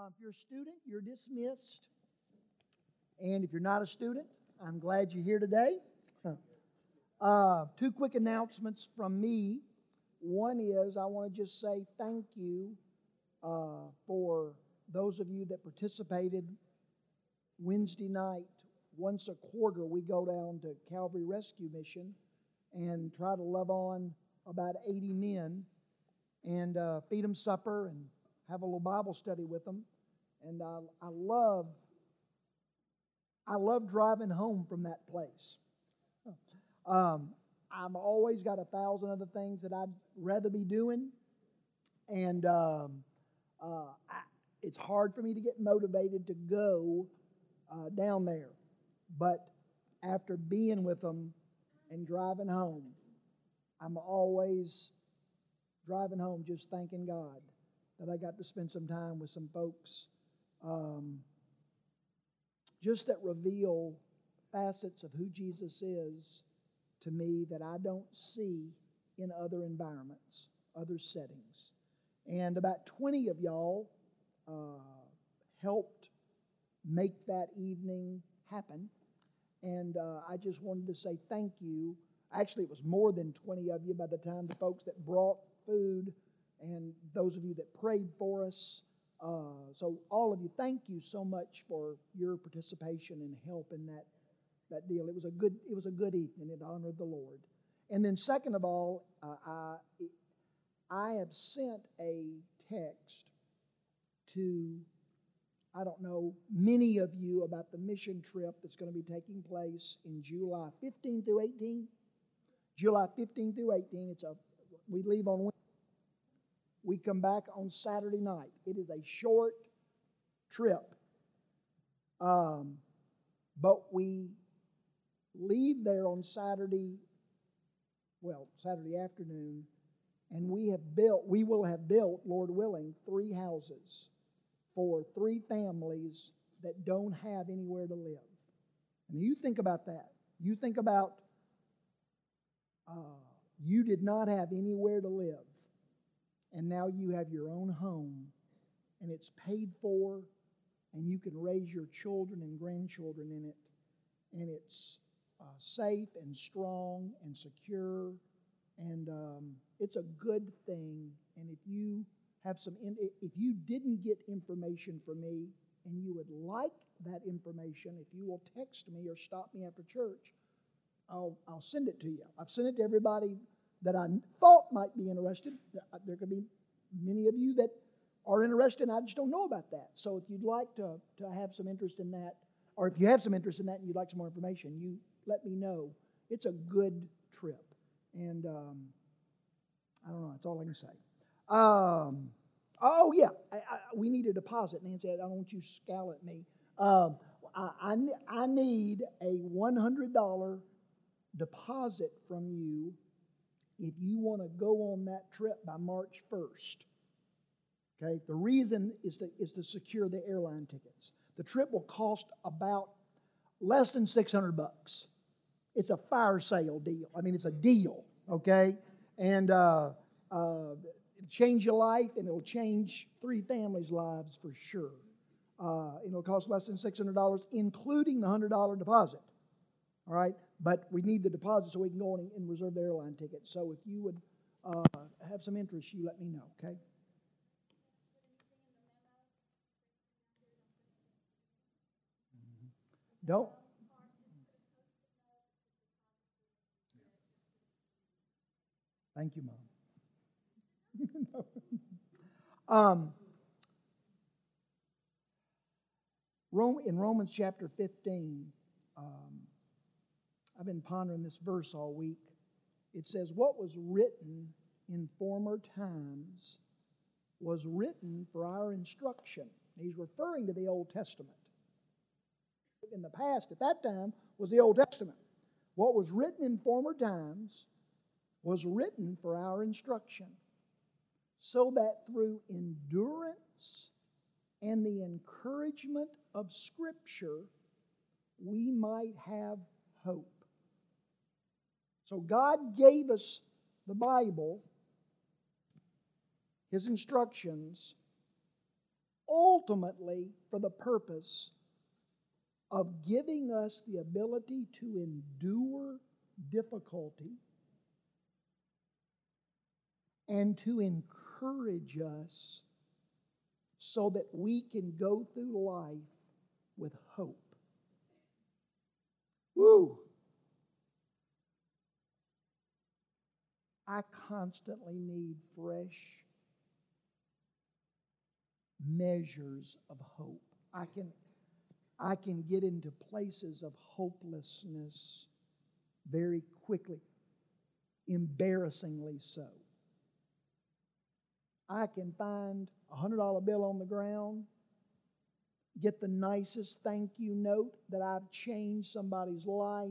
Uh, if you're a student, you're dismissed. And if you're not a student, I'm glad you're here today. Uh, two quick announcements from me. One is I want to just say thank you uh, for those of you that participated Wednesday night. Once a quarter, we go down to Calvary Rescue Mission and try to love on about 80 men and uh, feed them supper and have a little Bible study with them. And I, I love, I love driving home from that place. Um, I've always got a thousand other things that I'd rather be doing, and um, uh, I, it's hard for me to get motivated to go uh, down there. But after being with them and driving home, I'm always driving home just thanking God that I got to spend some time with some folks um, just that reveal facets of who Jesus is to me that I don't see in other environments, other settings. And about 20 of y'all uh, helped make that evening happen. And uh, I just wanted to say thank you. Actually, it was more than 20 of you by the time the folks that brought food and those of you that prayed for us. Uh, so, all of you, thank you so much for your participation and help in that that deal. It was a good, it was a good evening. It honored the Lord. And then, second of all, uh, I, I have sent a text to, I don't know, many of you about the mission trip that's going to be taking place in July 15 through 18. July 15 through 18. It's a, we leave on Wednesday. We come back on Saturday night. It is a short trip. Um, but we leave there on Saturday, well, Saturday afternoon, and we have built, we will have built, Lord willing, three houses for three families that don't have anywhere to live. And you think about that. You think about uh, you did not have anywhere to live, and now you have your own home, and it's paid for, and you can raise your children and grandchildren in it, and it's uh, safe and strong and secure, and um, it's a good thing. And if you have some, in, if you didn't get information from me and you would like that information, if you will text me or stop me after church, I'll, I'll send it to you. I've sent it to everybody that I thought might be interested. There could be many of you that are interested, and I just don't know about that. So if you'd like to, to have some interest in that, or if you have some interest in that and you'd like some more information, you let me know. It's a good trip. And um, I don't know, that's all I can say. Um, oh, yeah, I, I, we need a deposit. Nancy, I don't want you to scowl at me. Um, I, I, I need a $100 deposit from you if you want to go on that trip by March 1st. Okay, the reason is to, is to secure the airline tickets. The trip will cost about less than 600 bucks. It's a fire sale deal. I mean, it's a deal, okay? And uh, uh, change your life, and it'll change three families' lives for sure. Uh, it'll cost less than $600, including the $100 deposit. All right? But we need the deposit so we can go on and reserve the airline ticket. So if you would uh, have some interest, you let me know, okay? Don't Thank you, Mom. um, Rome, in Romans chapter 15, um, I've been pondering this verse all week. It says, What was written in former times was written for our instruction. He's referring to the Old Testament. In the past, at that time, was the Old Testament. What was written in former times was written for our instruction, so that through endurance and the encouragement of Scripture, we might have hope. So God gave us the Bible, His instructions, ultimately for the purpose of giving us the ability to endure difficulty and to encourage us so that we can go through life with hope. Woo! I constantly need fresh measures of hope. I can, I can get into places of hopelessness very quickly, embarrassingly so. I can find a $100 bill on the ground, get the nicest thank you note that I've changed somebody's life.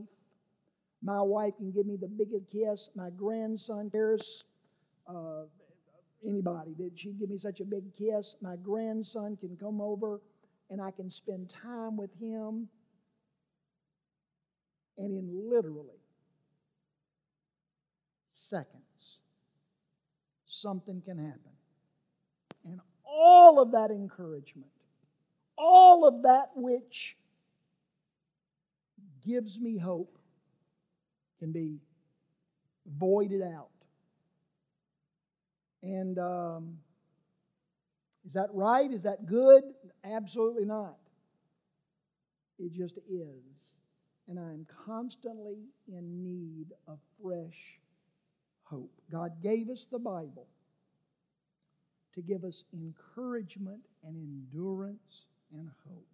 My wife can give me the biggest kiss. My grandson, Harris, uh, anybody, that she'd give me such a big kiss. My grandson can come over and I can spend time with him. And in literally seconds, something can happen. And all of that encouragement, all of that which gives me hope, can be voided out. And um, is that right? Is that good? Absolutely not. It just is. And I am constantly in need of fresh hope. God gave us the Bible to give us encouragement and endurance and hope.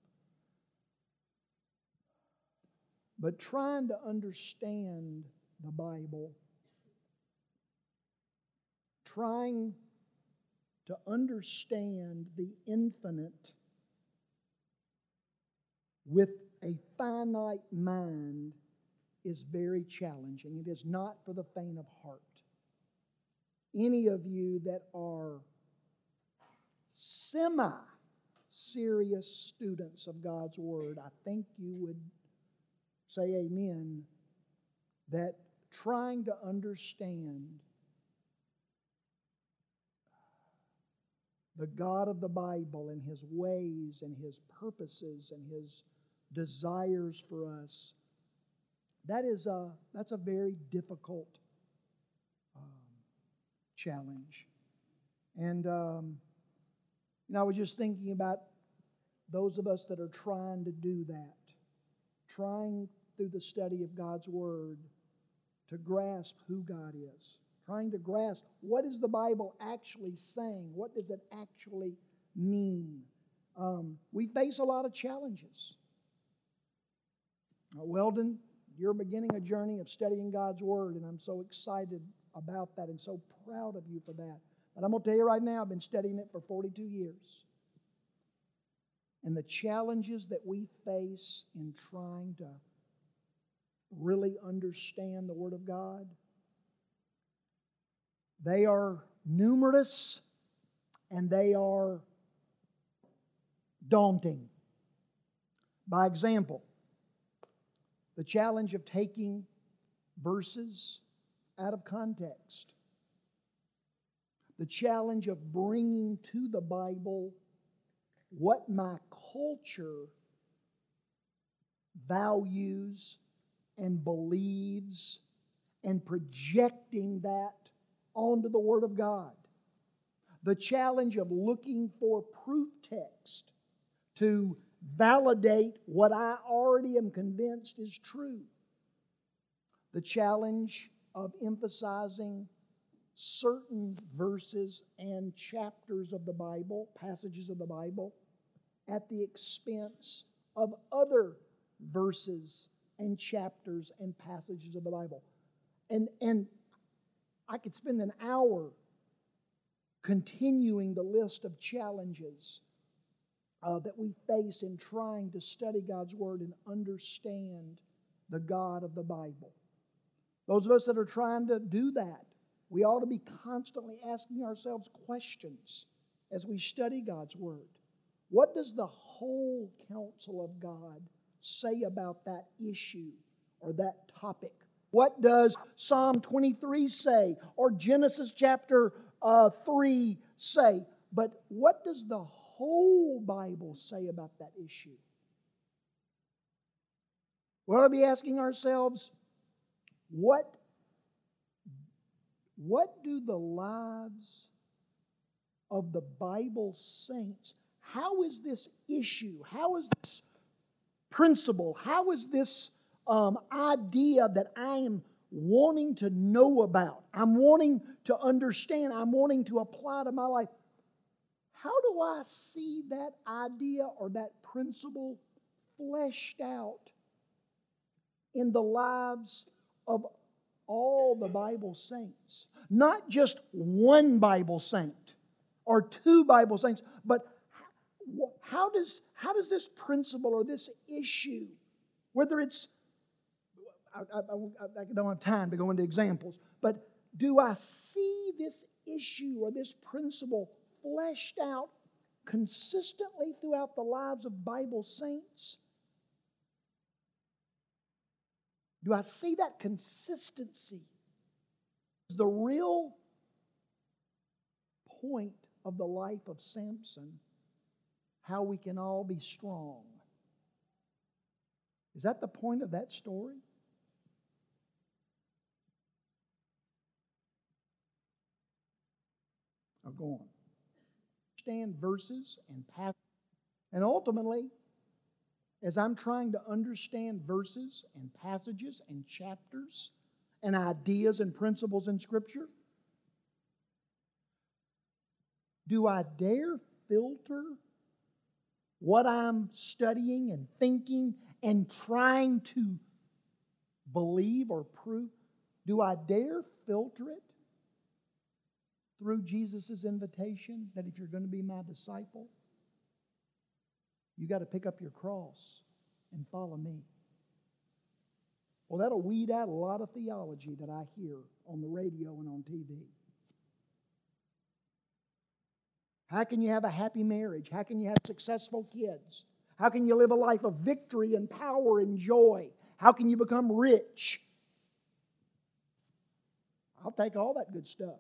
But trying to understand the Bible, trying to understand the infinite with a finite mind is very challenging. It is not for the faint of heart. Any of you that are semi serious students of God's Word, I think you would say amen that trying to understand the God of the Bible and His ways and His purposes and His desires for us, that is a, that's a very difficult um, challenge. And um, you know, I was just thinking about those of us that are trying to do that, trying through the study of God's Word to grasp who God is, trying to grasp what is the Bible actually saying? What does it actually mean? Um, we face a lot of challenges. Uh, Weldon, you're beginning a journey of studying God's Word, and I'm so excited about that and so proud of you for that. But I'm going to tell you right now, I've been studying it for 42 years. And the challenges that we face in trying to really understand the Word of God, they are numerous and they are daunting. By example, the challenge of taking verses out of context the challenge of bringing to the Bible what my culture values and believes and projecting that onto the Word of God. The challenge of looking for proof text to validate what I already am convinced is true. The challenge of emphasizing certain verses and chapters of the Bible, passages of the Bible, at the expense of other verses and chapters and passages of the Bible. And, and I could spend an hour continuing the list of challenges uh, that we face in trying to study God's Word and understand the God of the Bible. Those of us that are trying to do that we ought to be constantly asking ourselves questions as we study God's Word. What does the whole counsel of God say about that issue or that topic? What does Psalm 23 say or Genesis chapter uh, 3 say? But what does the whole Bible say about that issue? We ought to be asking ourselves, what, what do the lives of the Bible saints, how is this issue, how is this principle, how is this um, idea that I am wanting to know about, I'm wanting to understand, I'm wanting to apply to my life, how do I see that idea or that principle fleshed out in the lives of all the Bible saints? Not just one Bible saint or two Bible saints, but how does, how does this principle or this issue, whether it's, I, I, I, I don't have time to go into examples, but do I see this issue or this principle fleshed out consistently throughout the lives of Bible saints? Do I see that consistency? As the real point of the life of Samson, how we can all be strong. Is that the point of that story? I'll go on. Understand verses and passages. And ultimately, as I'm trying to understand verses and passages and chapters and ideas and principles in Scripture, do I dare filter what I'm studying and thinking and trying to believe or prove? Do I dare filter it through Jesus' invitation that if you're going to be my disciple, you got to pick up your cross and follow me? Well, that'll weed out a lot of theology that I hear on the radio and on TV. How can you have a happy marriage? How can you have successful kids? How can you live a life of victory and power and joy? How can you become rich? I'll take all that good stuff.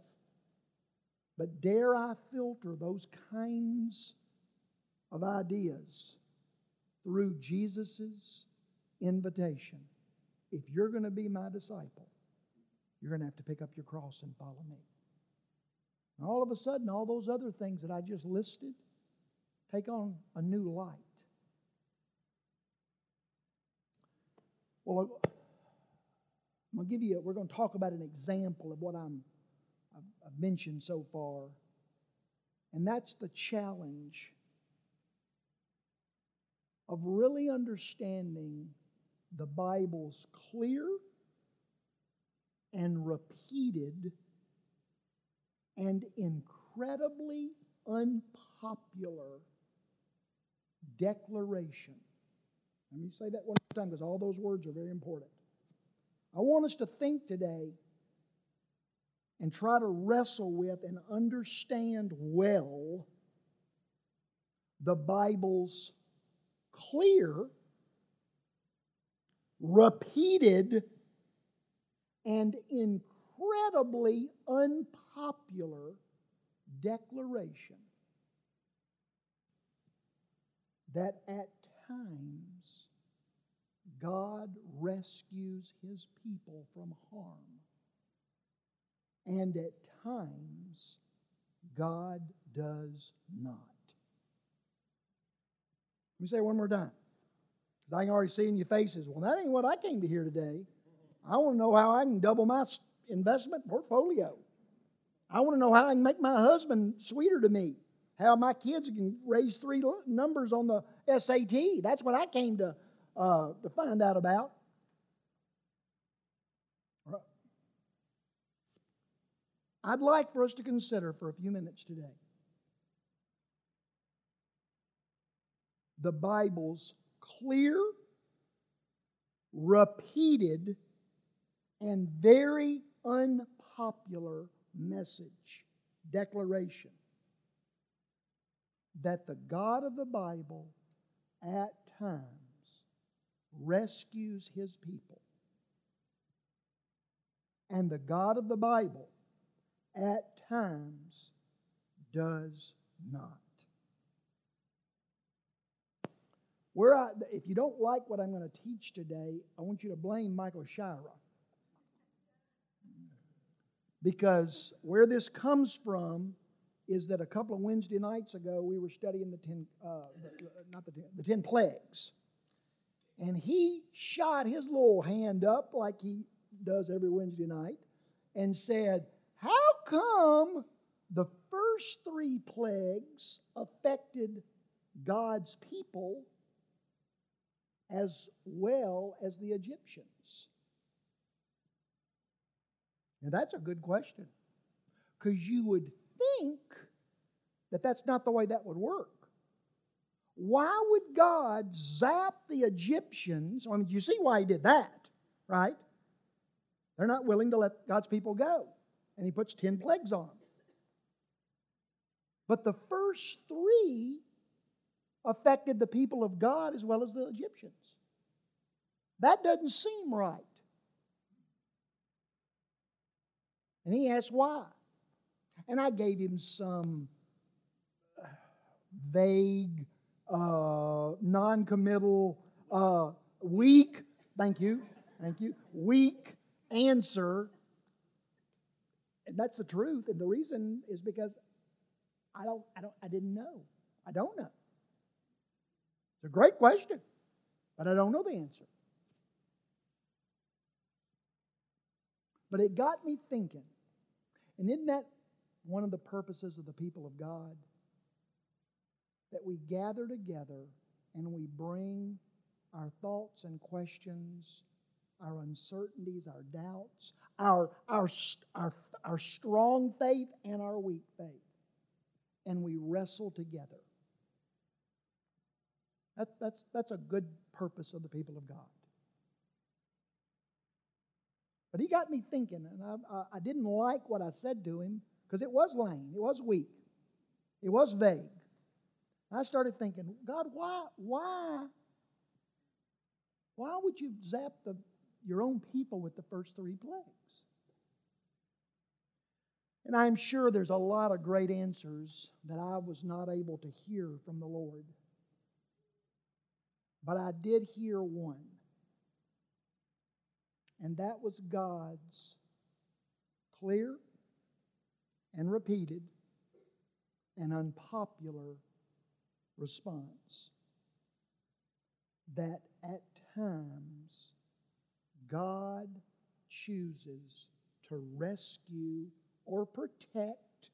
But dare I filter those kinds of ideas through Jesus' invitation? If you're going to be my disciple, you're going to have to pick up your cross and follow me. And all of a sudden, all those other things that I just listed take on a new light. Well, I'm going to give you, we're going to talk about an example of what I'm, I've mentioned so far. And that's the challenge of really understanding the Bible's clear and repeated and incredibly unpopular declaration. Let me say that one more time because all those words are very important. I want us to think today and try to wrestle with and understand well the Bible's clear, repeated, and incredibly unpopular declaration that at times God rescues his people from harm, and at times God does not. Let me say one more time. I can already see in your faces, well, that ain't what I came to hear today. I want to know how I can double my investment portfolio. I want to know how I can make my husband sweeter to me, how my kids can raise three numbers on the SAT. That's what I came to, uh, to find out about. I'd like for us to consider for a few minutes today the Bible's clear, repeated, and very unpopular message, declaration that the God of the Bible at times rescues his people. And the God of the Bible at times does not. Where I, if you don't like what I'm going to teach today, I want you to blame Michael Shira. Because where this comes from is that a couple of Wednesday nights ago we were studying the ten, uh, the, not the ten, the ten plagues, and he shot his little hand up like he does every Wednesday night, and said, "How come the first three plagues affected God's people as well as the Egyptians?" Now that's a good question, because you would think that that's not the way that would work. Why would God zap the Egyptians? I mean, you see why he did that, right? They're not willing to let God's people go. And he puts 10 plagues on them. But the first three affected the people of God as well as the Egyptians. That doesn't seem right. And he asked why. And I gave him some vague, uh, non committal, uh, weak, thank you, thank you, weak answer. And that's the truth. And the reason is because I don't, I don't, I didn't know. I don't know. It's a great question, but I don't know the answer. But it got me thinking. And isn't that one of the purposes of the people of God? that we gather together and we bring our thoughts and questions, our uncertainties, our doubts, our, our, our, our strong faith and our weak faith, and we wrestle together. That, that's, that's a good purpose of the people of God. But he got me thinking, and I, I, didn't like what I said to him because it was lame, it was weak, it was vague. I started thinking, God, why, why, why would you zap the, your own people with the first three plagues? And I'm sure there's a lot of great answers that I was not able to hear from the Lord. But I did hear one. And that was God's clear and repeated and unpopular response that at times God chooses to rescue or protect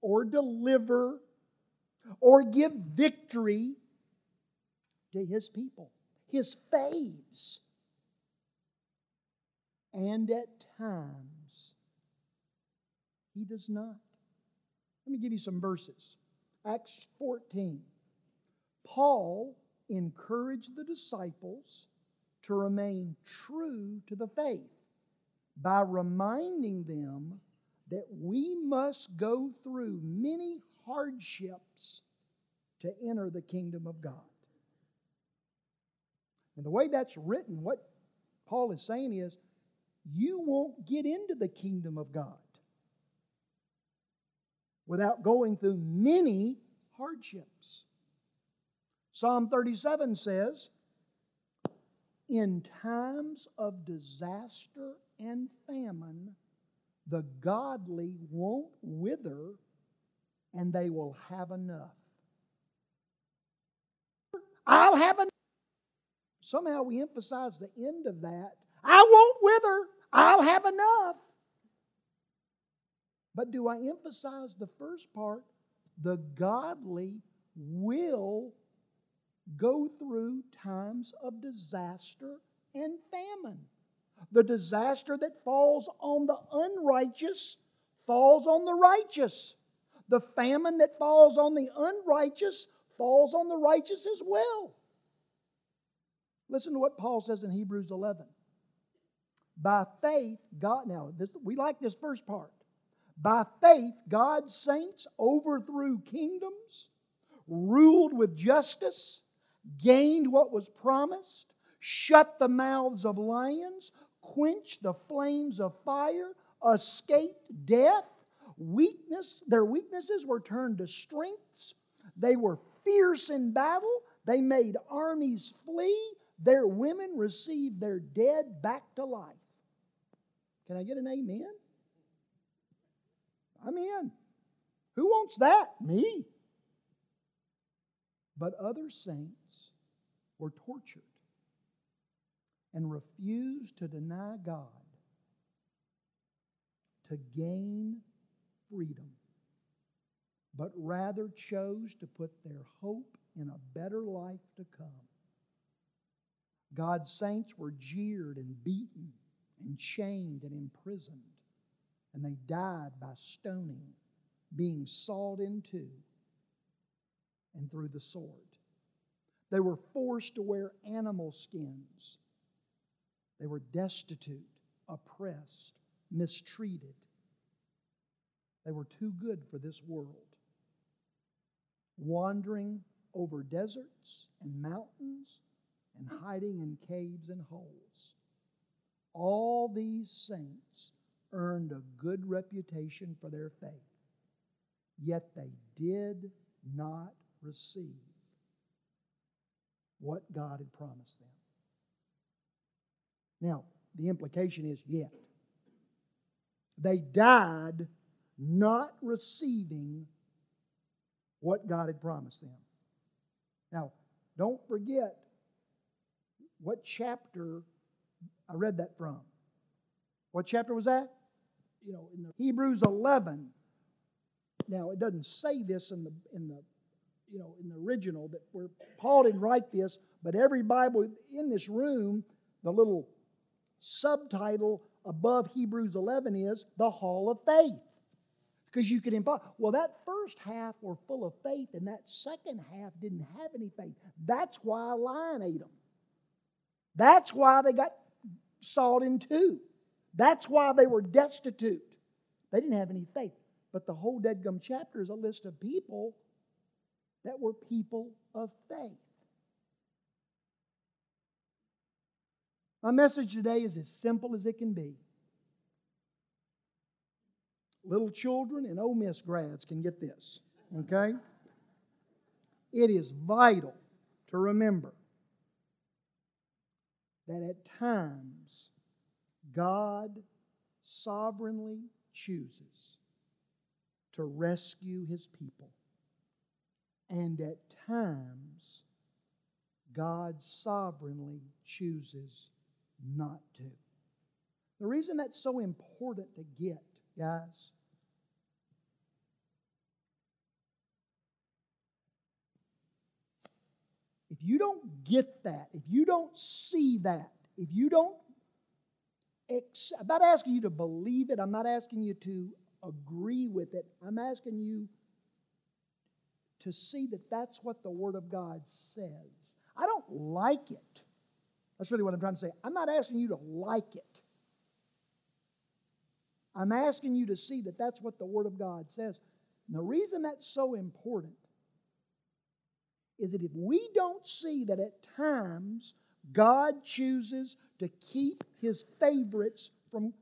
or deliver or give victory to his people, his faves. And at times, he does not. Let me give you some verses. Acts 14. Paul encouraged the disciples to remain true to the faith by reminding them that we must go through many hardships to enter the kingdom of God. And the way that's written, what Paul is saying is, you won't get into the kingdom of God without going through many hardships. Psalm 37 says, In times of disaster and famine, the godly won't wither and they will have enough. I'll have enough. Somehow we emphasize the end of that. I won't wither. I'll have enough. But do I emphasize the first part? The godly will go through times of disaster and famine. The disaster that falls on the unrighteous falls on the righteous. The famine that falls on the unrighteous falls on the righteous as well. Listen to what Paul says in Hebrews 11. By faith, God, now, this, we like this first part. By faith, God's saints overthrew kingdoms, ruled with justice, gained what was promised, shut the mouths of lions, quenched the flames of fire, escaped death. Weakness, their weaknesses were turned to strengths. They were fierce in battle. They made armies flee. Their women received their dead back to life. Can I get an amen? I'm in. Who wants that? Me. But other saints were tortured and refused to deny God to gain freedom, but rather chose to put their hope in a better life to come. God's saints were jeered and beaten and chained and imprisoned, and they died by stoning, being sawed in two and through the sword. They were forced to wear animal skins. They were destitute, oppressed, mistreated. They were too good for this world. Wandering over deserts and mountains and hiding in caves and holes. All these saints earned a good reputation for their faith, yet they did not receive what God had promised them. Now, the implication is yet. They died not receiving what God had promised them. Now, don't forget what chapter I read that from. What chapter was that? You know, in the Hebrews 11. Now, it doesn't say this in the in the you know in the original that where Paul didn't write this, but every Bible in this room, the little subtitle above Hebrews 11 is the Hall of Faith. Because you can imply, well, that first half were full of faith, and that second half didn't have any faith. That's why a lion ate them. That's why they got sawed in two. That's why they were destitute. They didn't have any faith. But the whole Dead Gum chapter is a list of people that were people of faith. My message today is as simple as it can be. Little children and Ole Miss grads can get this, okay? It is vital to remember that at times God sovereignly chooses to rescue his people. And at times, God sovereignly chooses not to. The reason that's so important to get, guys, if you don't get that, if you don't see that, if you don't, I'm not asking you to believe it, I'm not asking you to agree with it, I'm asking you to see that that's what the Word of God says. I don't like it. That's really what I'm trying to say. I'm not asking you to like it. I'm asking you to see that that's what the Word of God says. And the reason that's so important is that if we don't see that at times God chooses to keep His favorites from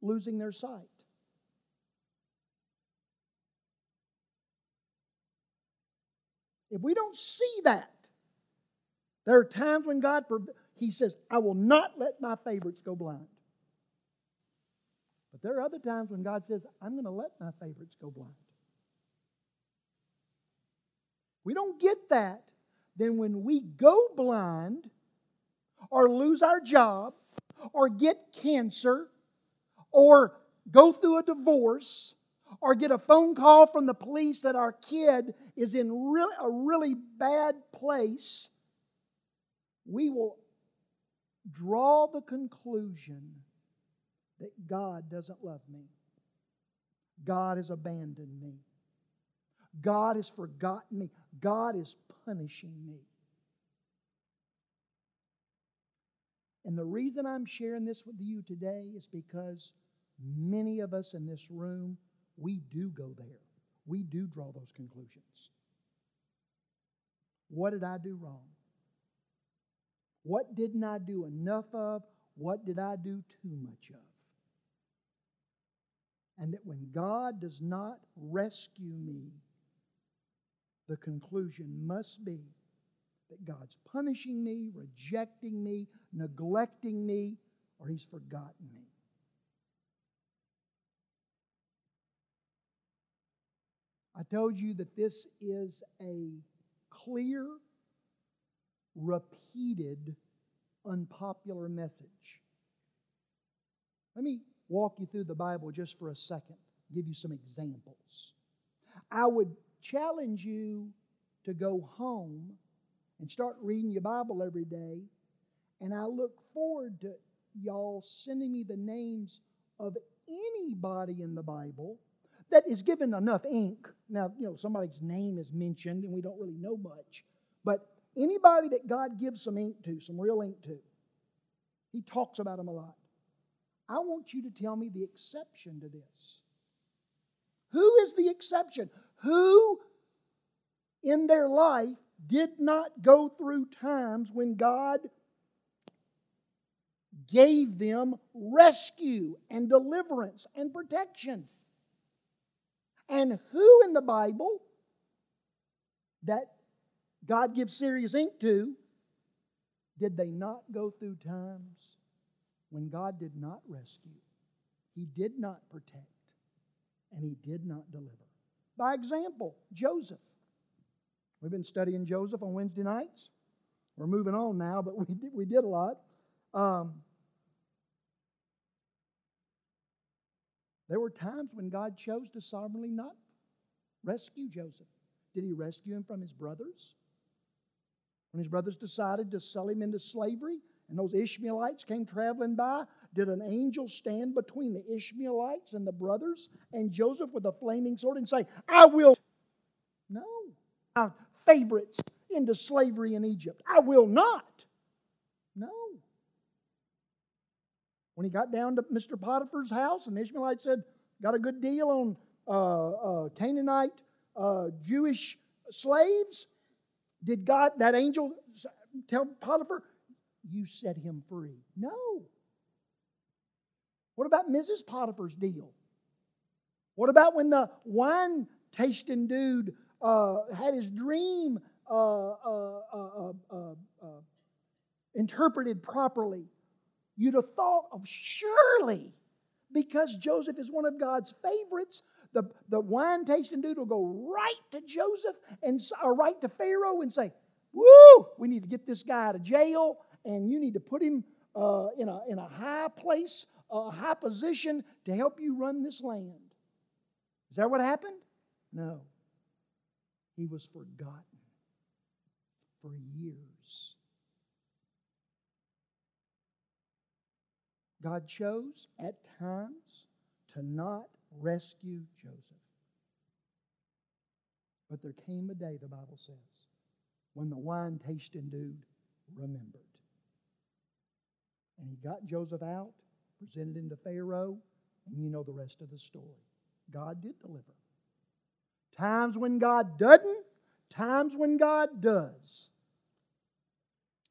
losing their sight. If we don't see that, there are times when God, He says, I will not let my favorites go blind. But there are other times when God says, I'm going to let my favorites go blind. We don't get that, then when we go blind or lose our job or get cancer or go through a divorce or get a phone call from the police that our kid is in really, a really bad place, we will draw the conclusion that God doesn't love me. God has abandoned me. God has forgotten me. God is punishing me. And the reason I'm sharing this with you today is because many of us in this room we do go there. We do draw those conclusions. What did I do wrong? What didn't I do enough of? What did I do too much of? And that when God does not rescue me, the conclusion must be that God's punishing me, rejecting me, neglecting me, or He's forgotten me. I told you that this is a clear, repeated, unpopular message. Let me walk you through the Bible just for a second, give you some examples. I would challenge you to go home and start reading your Bible every day, and I look forward to y'all sending me the names of anybody in the Bible that is given enough ink. Now, you know, somebody's name is mentioned and we don't really know much, but anybody that God gives some ink to, some real ink to, He talks about them a lot. I want you to tell me the exception to this. Who is the exception? Who in their life did not go through times when God gave them rescue and deliverance and protection? And who in the Bible that God gives serious ink to did they not go through times when God did not rescue, He did not protect, and He did not deliver? By example, Joseph. We've been studying Joseph on Wednesday nights. We're moving on now, but we did, we did a lot. Um, There were times when God chose to sovereignly not rescue Joseph. Did he rescue him from his brothers? When his brothers decided to sell him into slavery and those Ishmaelites came traveling by, did an angel stand between the Ishmaelites and the brothers and Joseph with a flaming sword and say, I will? No. Our favorites into slavery in Egypt. I will not. No. When he got down to Mr. Potiphar's house, and the Ishmaelite said, Got a good deal on uh, uh, Canaanite uh, Jewish slaves. Did God, that angel, tell Potiphar, You set him free? No. What about Mrs. Potiphar's deal? What about when the wine tasting dude uh, had his dream uh, uh, interpreted properly? You'd have thought of surely, because Joseph is one of God's favorites, the, the wine tasting dude will go right to Joseph and or right to Pharaoh and say, Woo, we need to get this guy out of jail, and you need to put him uh, in, a, in a high place, a high position to help you run this land. Is that what happened? No. He was forgotten for years. God chose at times to not rescue Joseph. But there came a day, the Bible says, when the wine tasting dude remembered. And he got Joseph out, presented him to Pharaoh, and you know the rest of the story. God did deliver. Times when God doesn't, times when God does.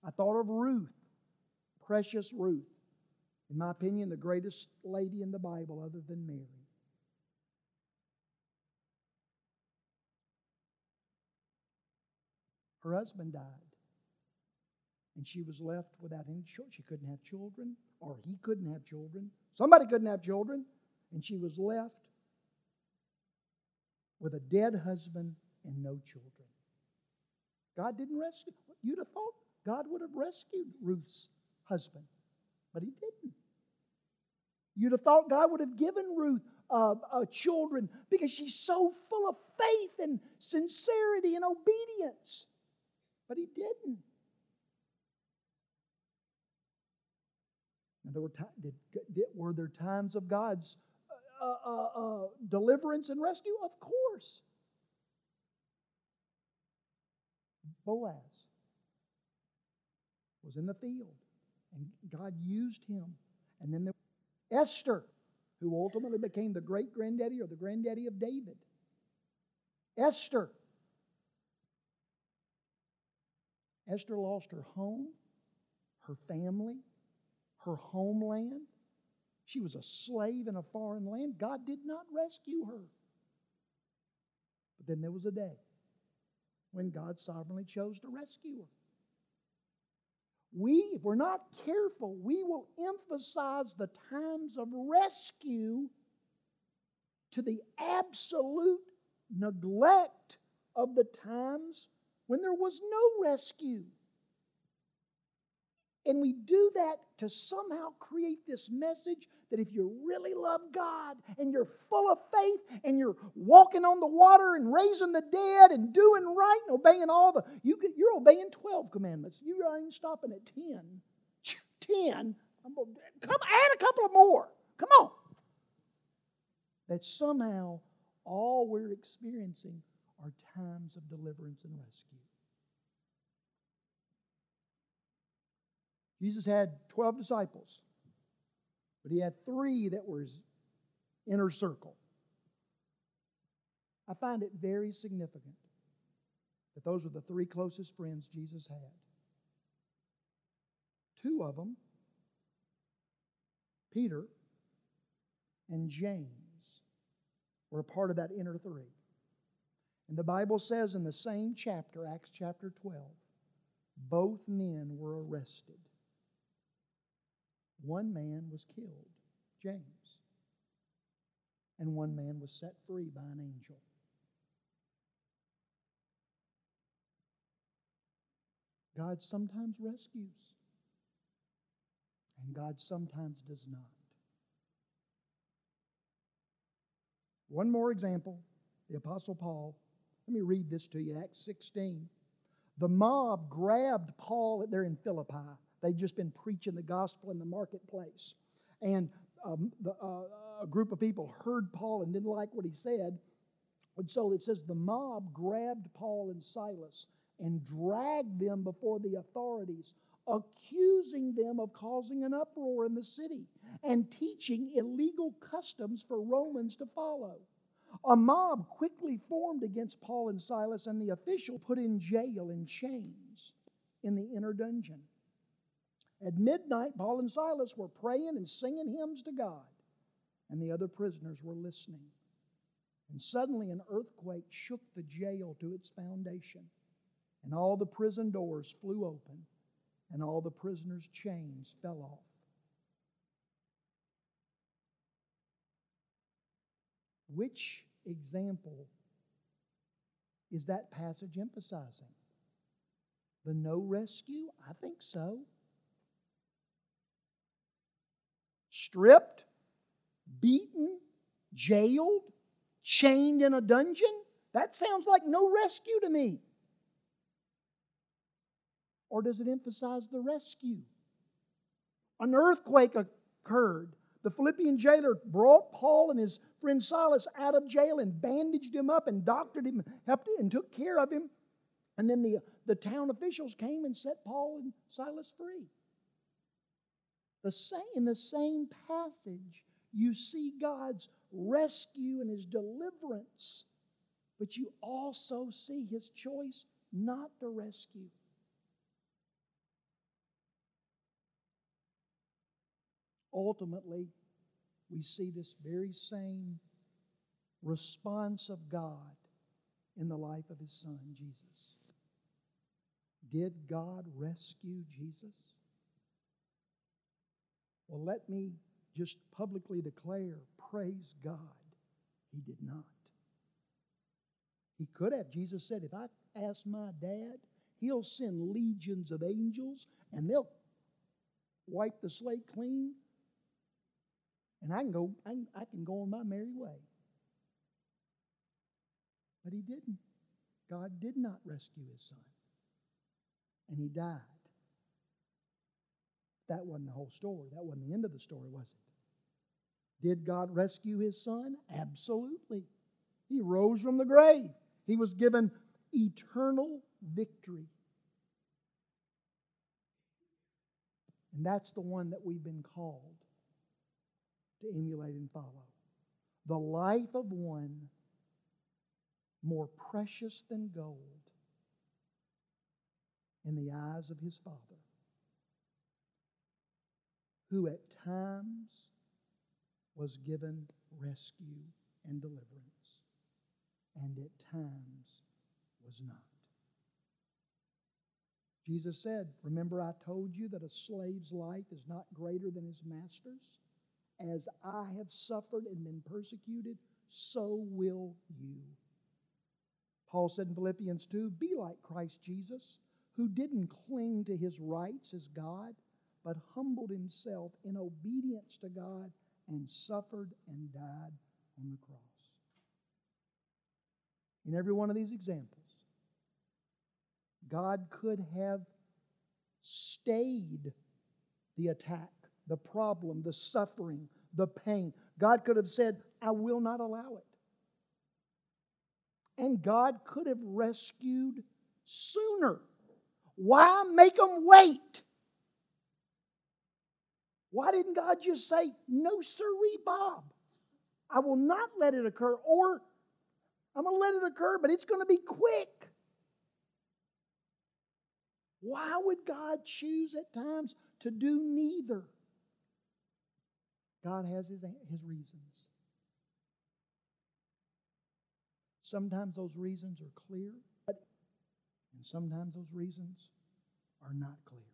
I thought of Ruth, precious Ruth in my opinion, the greatest lady in the Bible other than Mary. Her husband died. And she was left without any children. She couldn't have children, or he couldn't have children. Somebody couldn't have children. And she was left with a dead husband and no children. God didn't rescue. You'd have thought God would have rescued Ruth's husband, but he didn't. You'd have thought God would have given Ruth uh, uh, children because she's so full of faith and sincerity and obedience. But He didn't. Now, there were, were there times of God's uh, uh, uh, deliverance and rescue? Of course. Boaz was in the field, and God used him. And then there was Esther, who ultimately became the great granddaddy or the granddaddy of David. Esther. Esther lost her home, her family, her homeland. She was a slave in a foreign land. God did not rescue her. But then there was a day when God sovereignly chose to rescue her. we, if we're not careful, we will emphasize the times of rescue to the absolute neglect of the times when there was no rescue. And we do that to somehow create this message that if you really love God and you're full of faith and you're walking on the water and raising the dead and doing right and obeying all the you can, you're obeying 12 commandments. Not even stopping at 10. 10. I'm gonna, come, add a couple of more. Come on. That somehow all we're experiencing are times of deliverance and rescue. Jesus had 12 disciples, but he had three that were his inner circle. I find it very significant that those were the three closest friends Jesus had. Two of them, Peter and James, were a part of that inner three. And the Bible says in the same chapter, Acts chapter 12, both men were arrested one man was killed, James, and one man was set free by an angel. God sometimes rescues, and God sometimes does not. One more example the Apostle Paul. Let me read this to you Acts 16. The mob grabbed Paul, they're in Philippi. They'd just been preaching the gospel in the marketplace. And um, the, uh, a group of people heard Paul and didn't like what he said. And so it says the mob grabbed Paul and Silas and dragged them before the authorities, accusing them of causing an uproar in the city and teaching illegal customs for Romans to follow. A mob quickly formed against Paul and Silas, and the official put in jail in chains in the inner dungeon. At midnight, Paul and Silas were praying and singing hymns to God, and the other prisoners were listening. And suddenly, an earthquake shook the jail to its foundation, and all the prison doors flew open, and all the prisoners' chains fell off. Which example is that passage emphasizing? The no rescue? I think so. Stripped, beaten, jailed, chained in a dungeon? That sounds like no rescue to me. Or does it emphasize the rescue? An earthquake occurred. The Philippian jailer brought Paul and his friend Silas out of jail and bandaged him up and doctored him, helped him, and took care of him. And then the, the town officials came and set Paul and Silas free. The same, in the same passage, you see God's rescue and his deliverance, but you also see his choice not to rescue. Ultimately, we see this very same response of God in the life of his son, Jesus. Did God rescue Jesus? Well, let me just publicly declare praise God, he did not. He could have. Jesus said, if I ask my dad, he'll send legions of angels and they'll wipe the slate clean and I can go I can, I can go on my merry way. But he didn't. God did not rescue his son. And he died. That wasn't the whole story. That wasn't the end of the story, was it? Did God rescue his son? Absolutely. He rose from the grave. He was given eternal victory. And that's the one that we've been called to emulate and follow. The life of one more precious than gold in the eyes of his Father who at times was given rescue and deliverance, and at times was not. Jesus said, Remember, I told you that a slave's life is not greater than his master's? As I have suffered and been persecuted, so will you. Paul said in Philippians 2 Be like Christ Jesus, who didn't cling to his rights as God, but humbled himself in obedience to God and suffered and died on the cross. In every one of these examples, God could have stayed the attack, the problem, the suffering, the pain. God could have said, I will not allow it. And God could have rescued sooner. Why make them wait? Why didn't God just say, No, sirree, Bob? I will not let it occur, or I'm going to let it occur, but it's going to be quick. Why would God choose at times to do neither? God has his, his reasons. Sometimes those reasons are clear, and sometimes those reasons are not clear.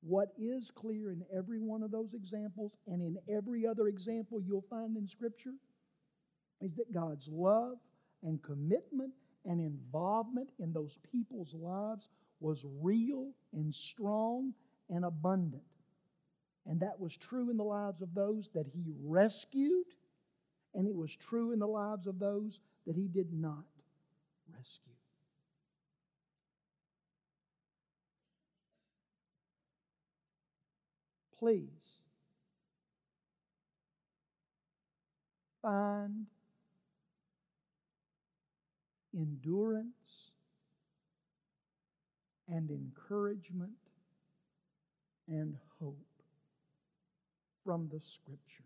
What is clear in every one of those examples and in every other example you'll find in Scripture is that God's love and commitment and involvement in those people's lives was real and strong and abundant. And that was true in the lives of those that he rescued, and it was true in the lives of those that he did not rescue. Please find endurance and encouragement and hope from the Scriptures.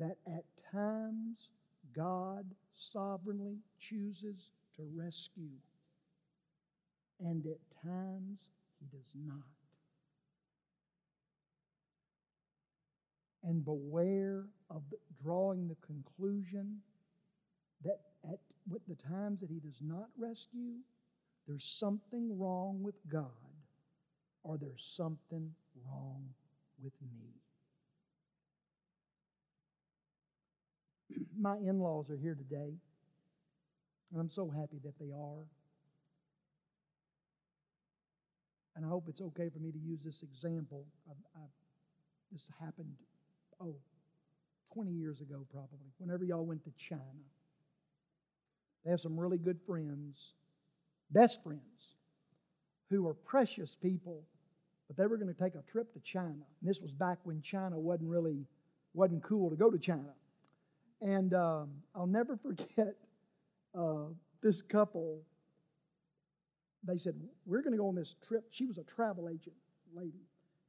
That at times God sovereignly chooses to rescue, and at times He does not. And beware of drawing the conclusion that at with the times that He does not rescue, there's something wrong with God or there's something wrong with me. My in laws are here today, and I'm so happy that they are. And I hope it's okay for me to use this example. I, I, this happened, oh, 20 years ago probably, whenever y'all went to China. They have some really good friends, best friends, who are precious people, but they were going to take a trip to China. And this was back when China wasn't really wasn't cool to go to China. And um, I'll never forget uh, this couple. They said, We're going to go on this trip. She was a travel agent lady,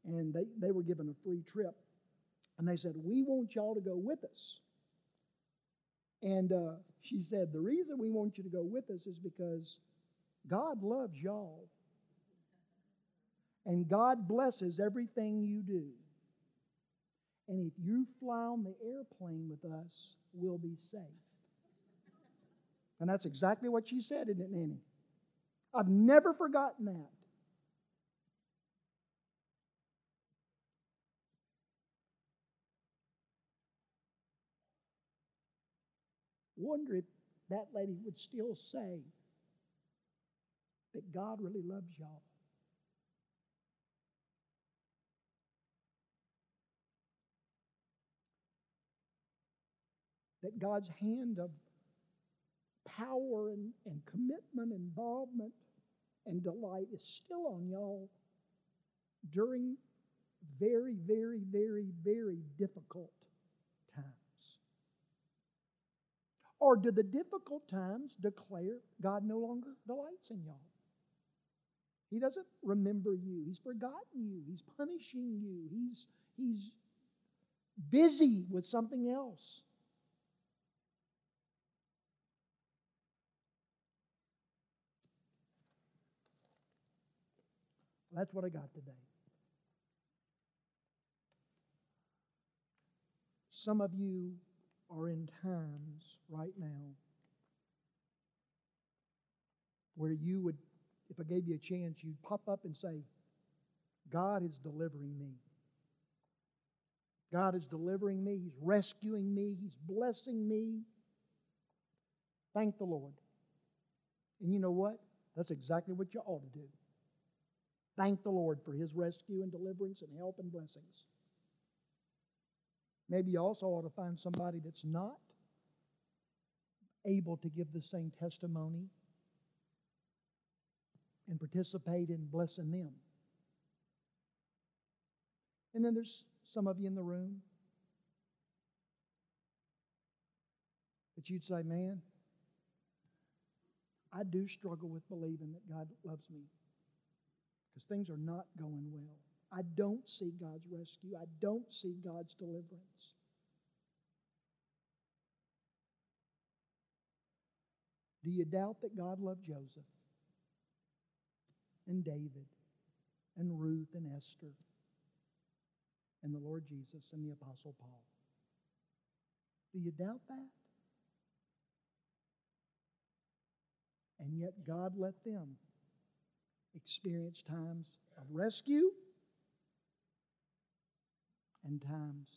and they, they were given a free trip. And they said, We want y'all to go with us. And uh, she said, The reason we want you to go with us is because God loves y'all. And God blesses everything you do. And if you fly on the airplane with us, we'll be safe. And that's exactly what she said, isn't it, Nanny? I've never forgotten that. Wonder if that lady would still say that God really loves y'all. That God's hand of power and, and commitment, involvement, and delight is still on y'all during very, very, very, very difficult times? Or do the difficult times declare God no longer delights in y'all? He doesn't remember you. He's forgotten you. He's punishing you. He's, he's busy with something else. That's what I got today. Some of you are in times right now where you would, if I gave you a chance, you'd pop up and say, God is delivering me. God is delivering me. He's rescuing me. He's blessing me. Thank the Lord. And you know what? That's exactly what you ought to do. Thank the Lord for His rescue and deliverance and help and blessings. Maybe you also ought to find somebody that's not able to give the same testimony and participate in blessing them. And then there's some of you in the room that you'd say, man, I do struggle with believing that God loves me because things are not going well. I don't see God's rescue. I don't see God's deliverance. Do you doubt that God loved Joseph and David and Ruth and Esther and the Lord Jesus and the Apostle Paul? Do you doubt that? And yet God let them experience times of rescue and times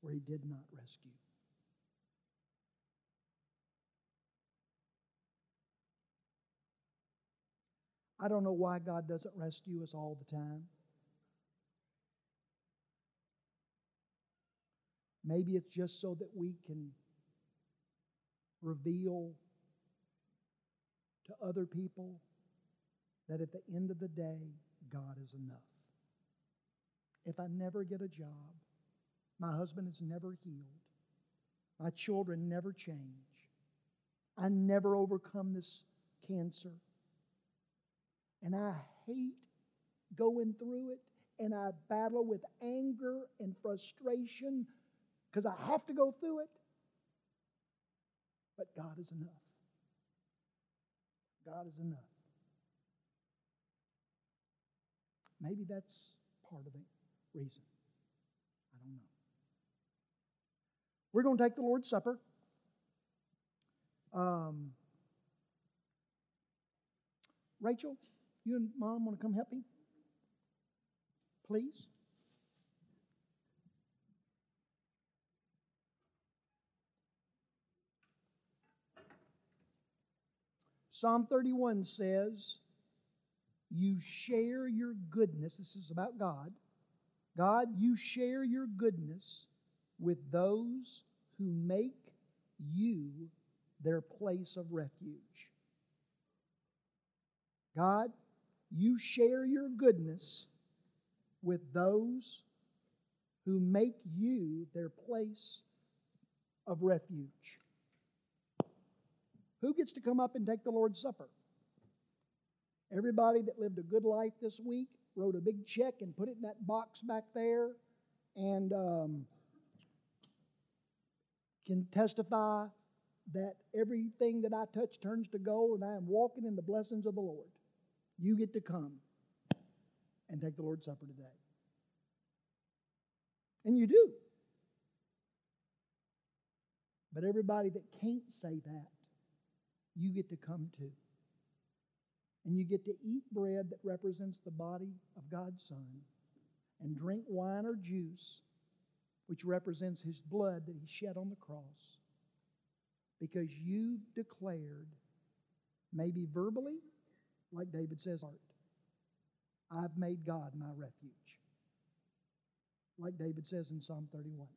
where He did not rescue. I don't know why God doesn't rescue us all the time. Maybe it's just so that we can reveal to other people that at the end of the day, God is enough. If I never get a job, my husband is never healed, my children never change, I never overcome this cancer, and I hate going through it, and I battle with anger and frustration because I have to go through it. But God is enough. God is enough. Maybe that's part of the reason. I don't know. We're going to take the Lord's Supper. Um, Rachel, you and mom want to come help me? Please. Psalm 31 says, You share your goodness. This is about God. God, you share your goodness with those who make you their place of refuge. God, you share your goodness with those who make you their place of refuge. Who gets to come up and take the Lord's Supper? Everybody that lived a good life this week wrote a big check and put it in that box back there and um, can testify that everything that I touch turns to gold and I am walking in the blessings of the Lord. You get to come and take the Lord's Supper today. And you do. But everybody that can't say that you get to come to. And you get to eat bread that represents the body of God's Son and drink wine or juice which represents his blood that he shed on the cross because you declared, maybe verbally, like David says, art. I've made God my refuge. Like David says in Psalm 31.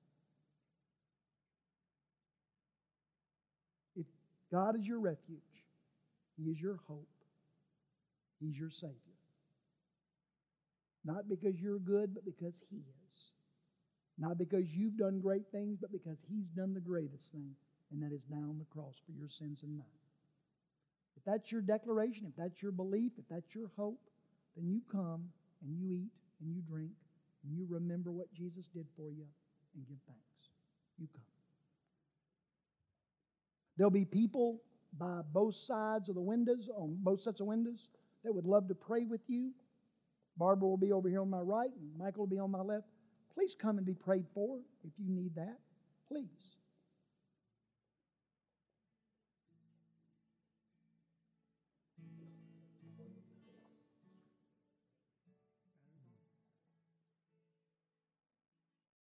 If God is your refuge. He is your hope. He's your Savior. Not because you're good, but because He is. Not because you've done great things, but because He's done the greatest thing, and that is now on the cross for your sins and mine. If that's your declaration, if that's your belief, if that's your hope, then you come and you eat and you drink and you remember what Jesus did for you and give thanks. You come. There'll be people by both sides of the windows, on both sets of windows, that would love to pray with you. Barbara will be over here on my right, and Michael will be on my left. Please come and be prayed for if you need that. Please.